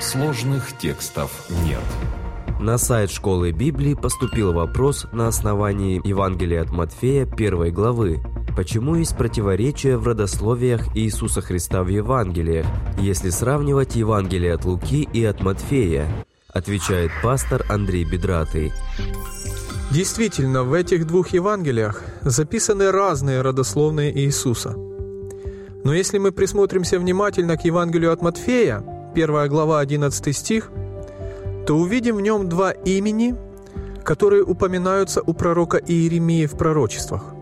Сложных текстов нет. На сайт школы Библии поступил вопрос на основании Евангелия от Матфея первой главы. Почему есть противоречия в родословиях Иисуса Христа в Евангелиях, если сравнивать Евангелие от Луки и от Матфея? Отвечает пастор Андрей Бедратый. Действительно, в этих двух Евангелиях записаны разные родословные Иисуса. Но если мы присмотримся внимательно к Евангелию от Матфея, 1 глава 11 стих, то увидим в нем два имени, которые упоминаются у пророка Иеремии в пророчествах.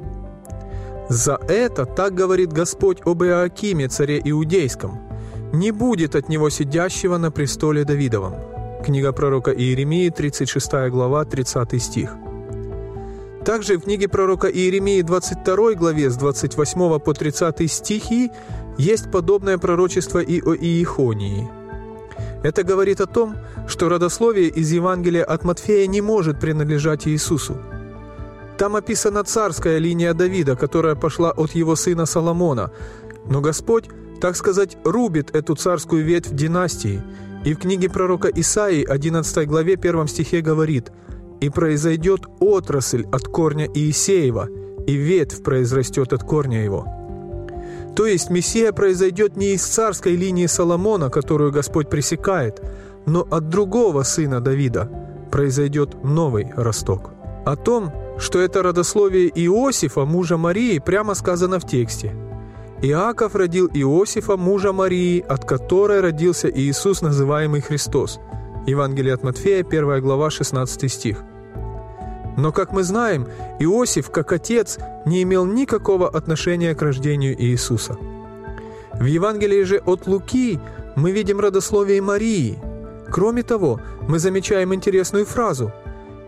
«За это так говорит Господь об Иоакиме, царе Иудейском, не будет от него сидящего на престоле Давидовом». Книга пророка Иеремии, 36 глава, 30 стих. Также в книге пророка Иеремии 22 главе с 28 по 30 стихи есть подобное пророчество и о Иехонии – это говорит о том, что родословие из Евангелия от Матфея не может принадлежать Иисусу. Там описана царская линия Давида, которая пошла от его сына Соломона. Но Господь, так сказать, рубит эту царскую ветвь династии. И в книге пророка Исаии, 11 главе, 1 стихе говорит «И произойдет отрасль от корня Иисеева, и ветвь произрастет от корня его». То есть Мессия произойдет не из царской линии Соломона, которую Господь пресекает, но от другого сына Давида произойдет новый росток. О том, что это родословие Иосифа, мужа Марии, прямо сказано в тексте. Иаков родил Иосифа, мужа Марии, от которой родился Иисус, называемый Христос. Евангелие от Матфея, 1 глава, 16 стих. Но, как мы знаем, Иосиф, как отец, не имел никакого отношения к рождению Иисуса. В Евангелии же от Луки мы видим родословие Марии. Кроме того, мы замечаем интересную фразу.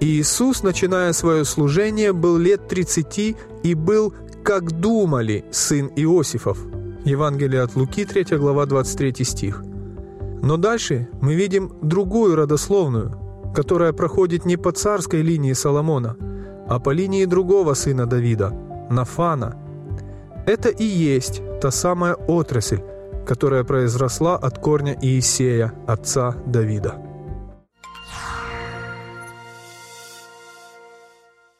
Иисус, начиная свое служение, был лет 30 и был, как думали, сын Иосифов. Евангелие от Луки, 3 глава, 23 стих. Но дальше мы видим другую родословную – которая проходит не по царской линии Соломона, а по линии другого сына Давида, Нафана. Это и есть та самая отрасль, которая произросла от корня Иисея, отца Давида.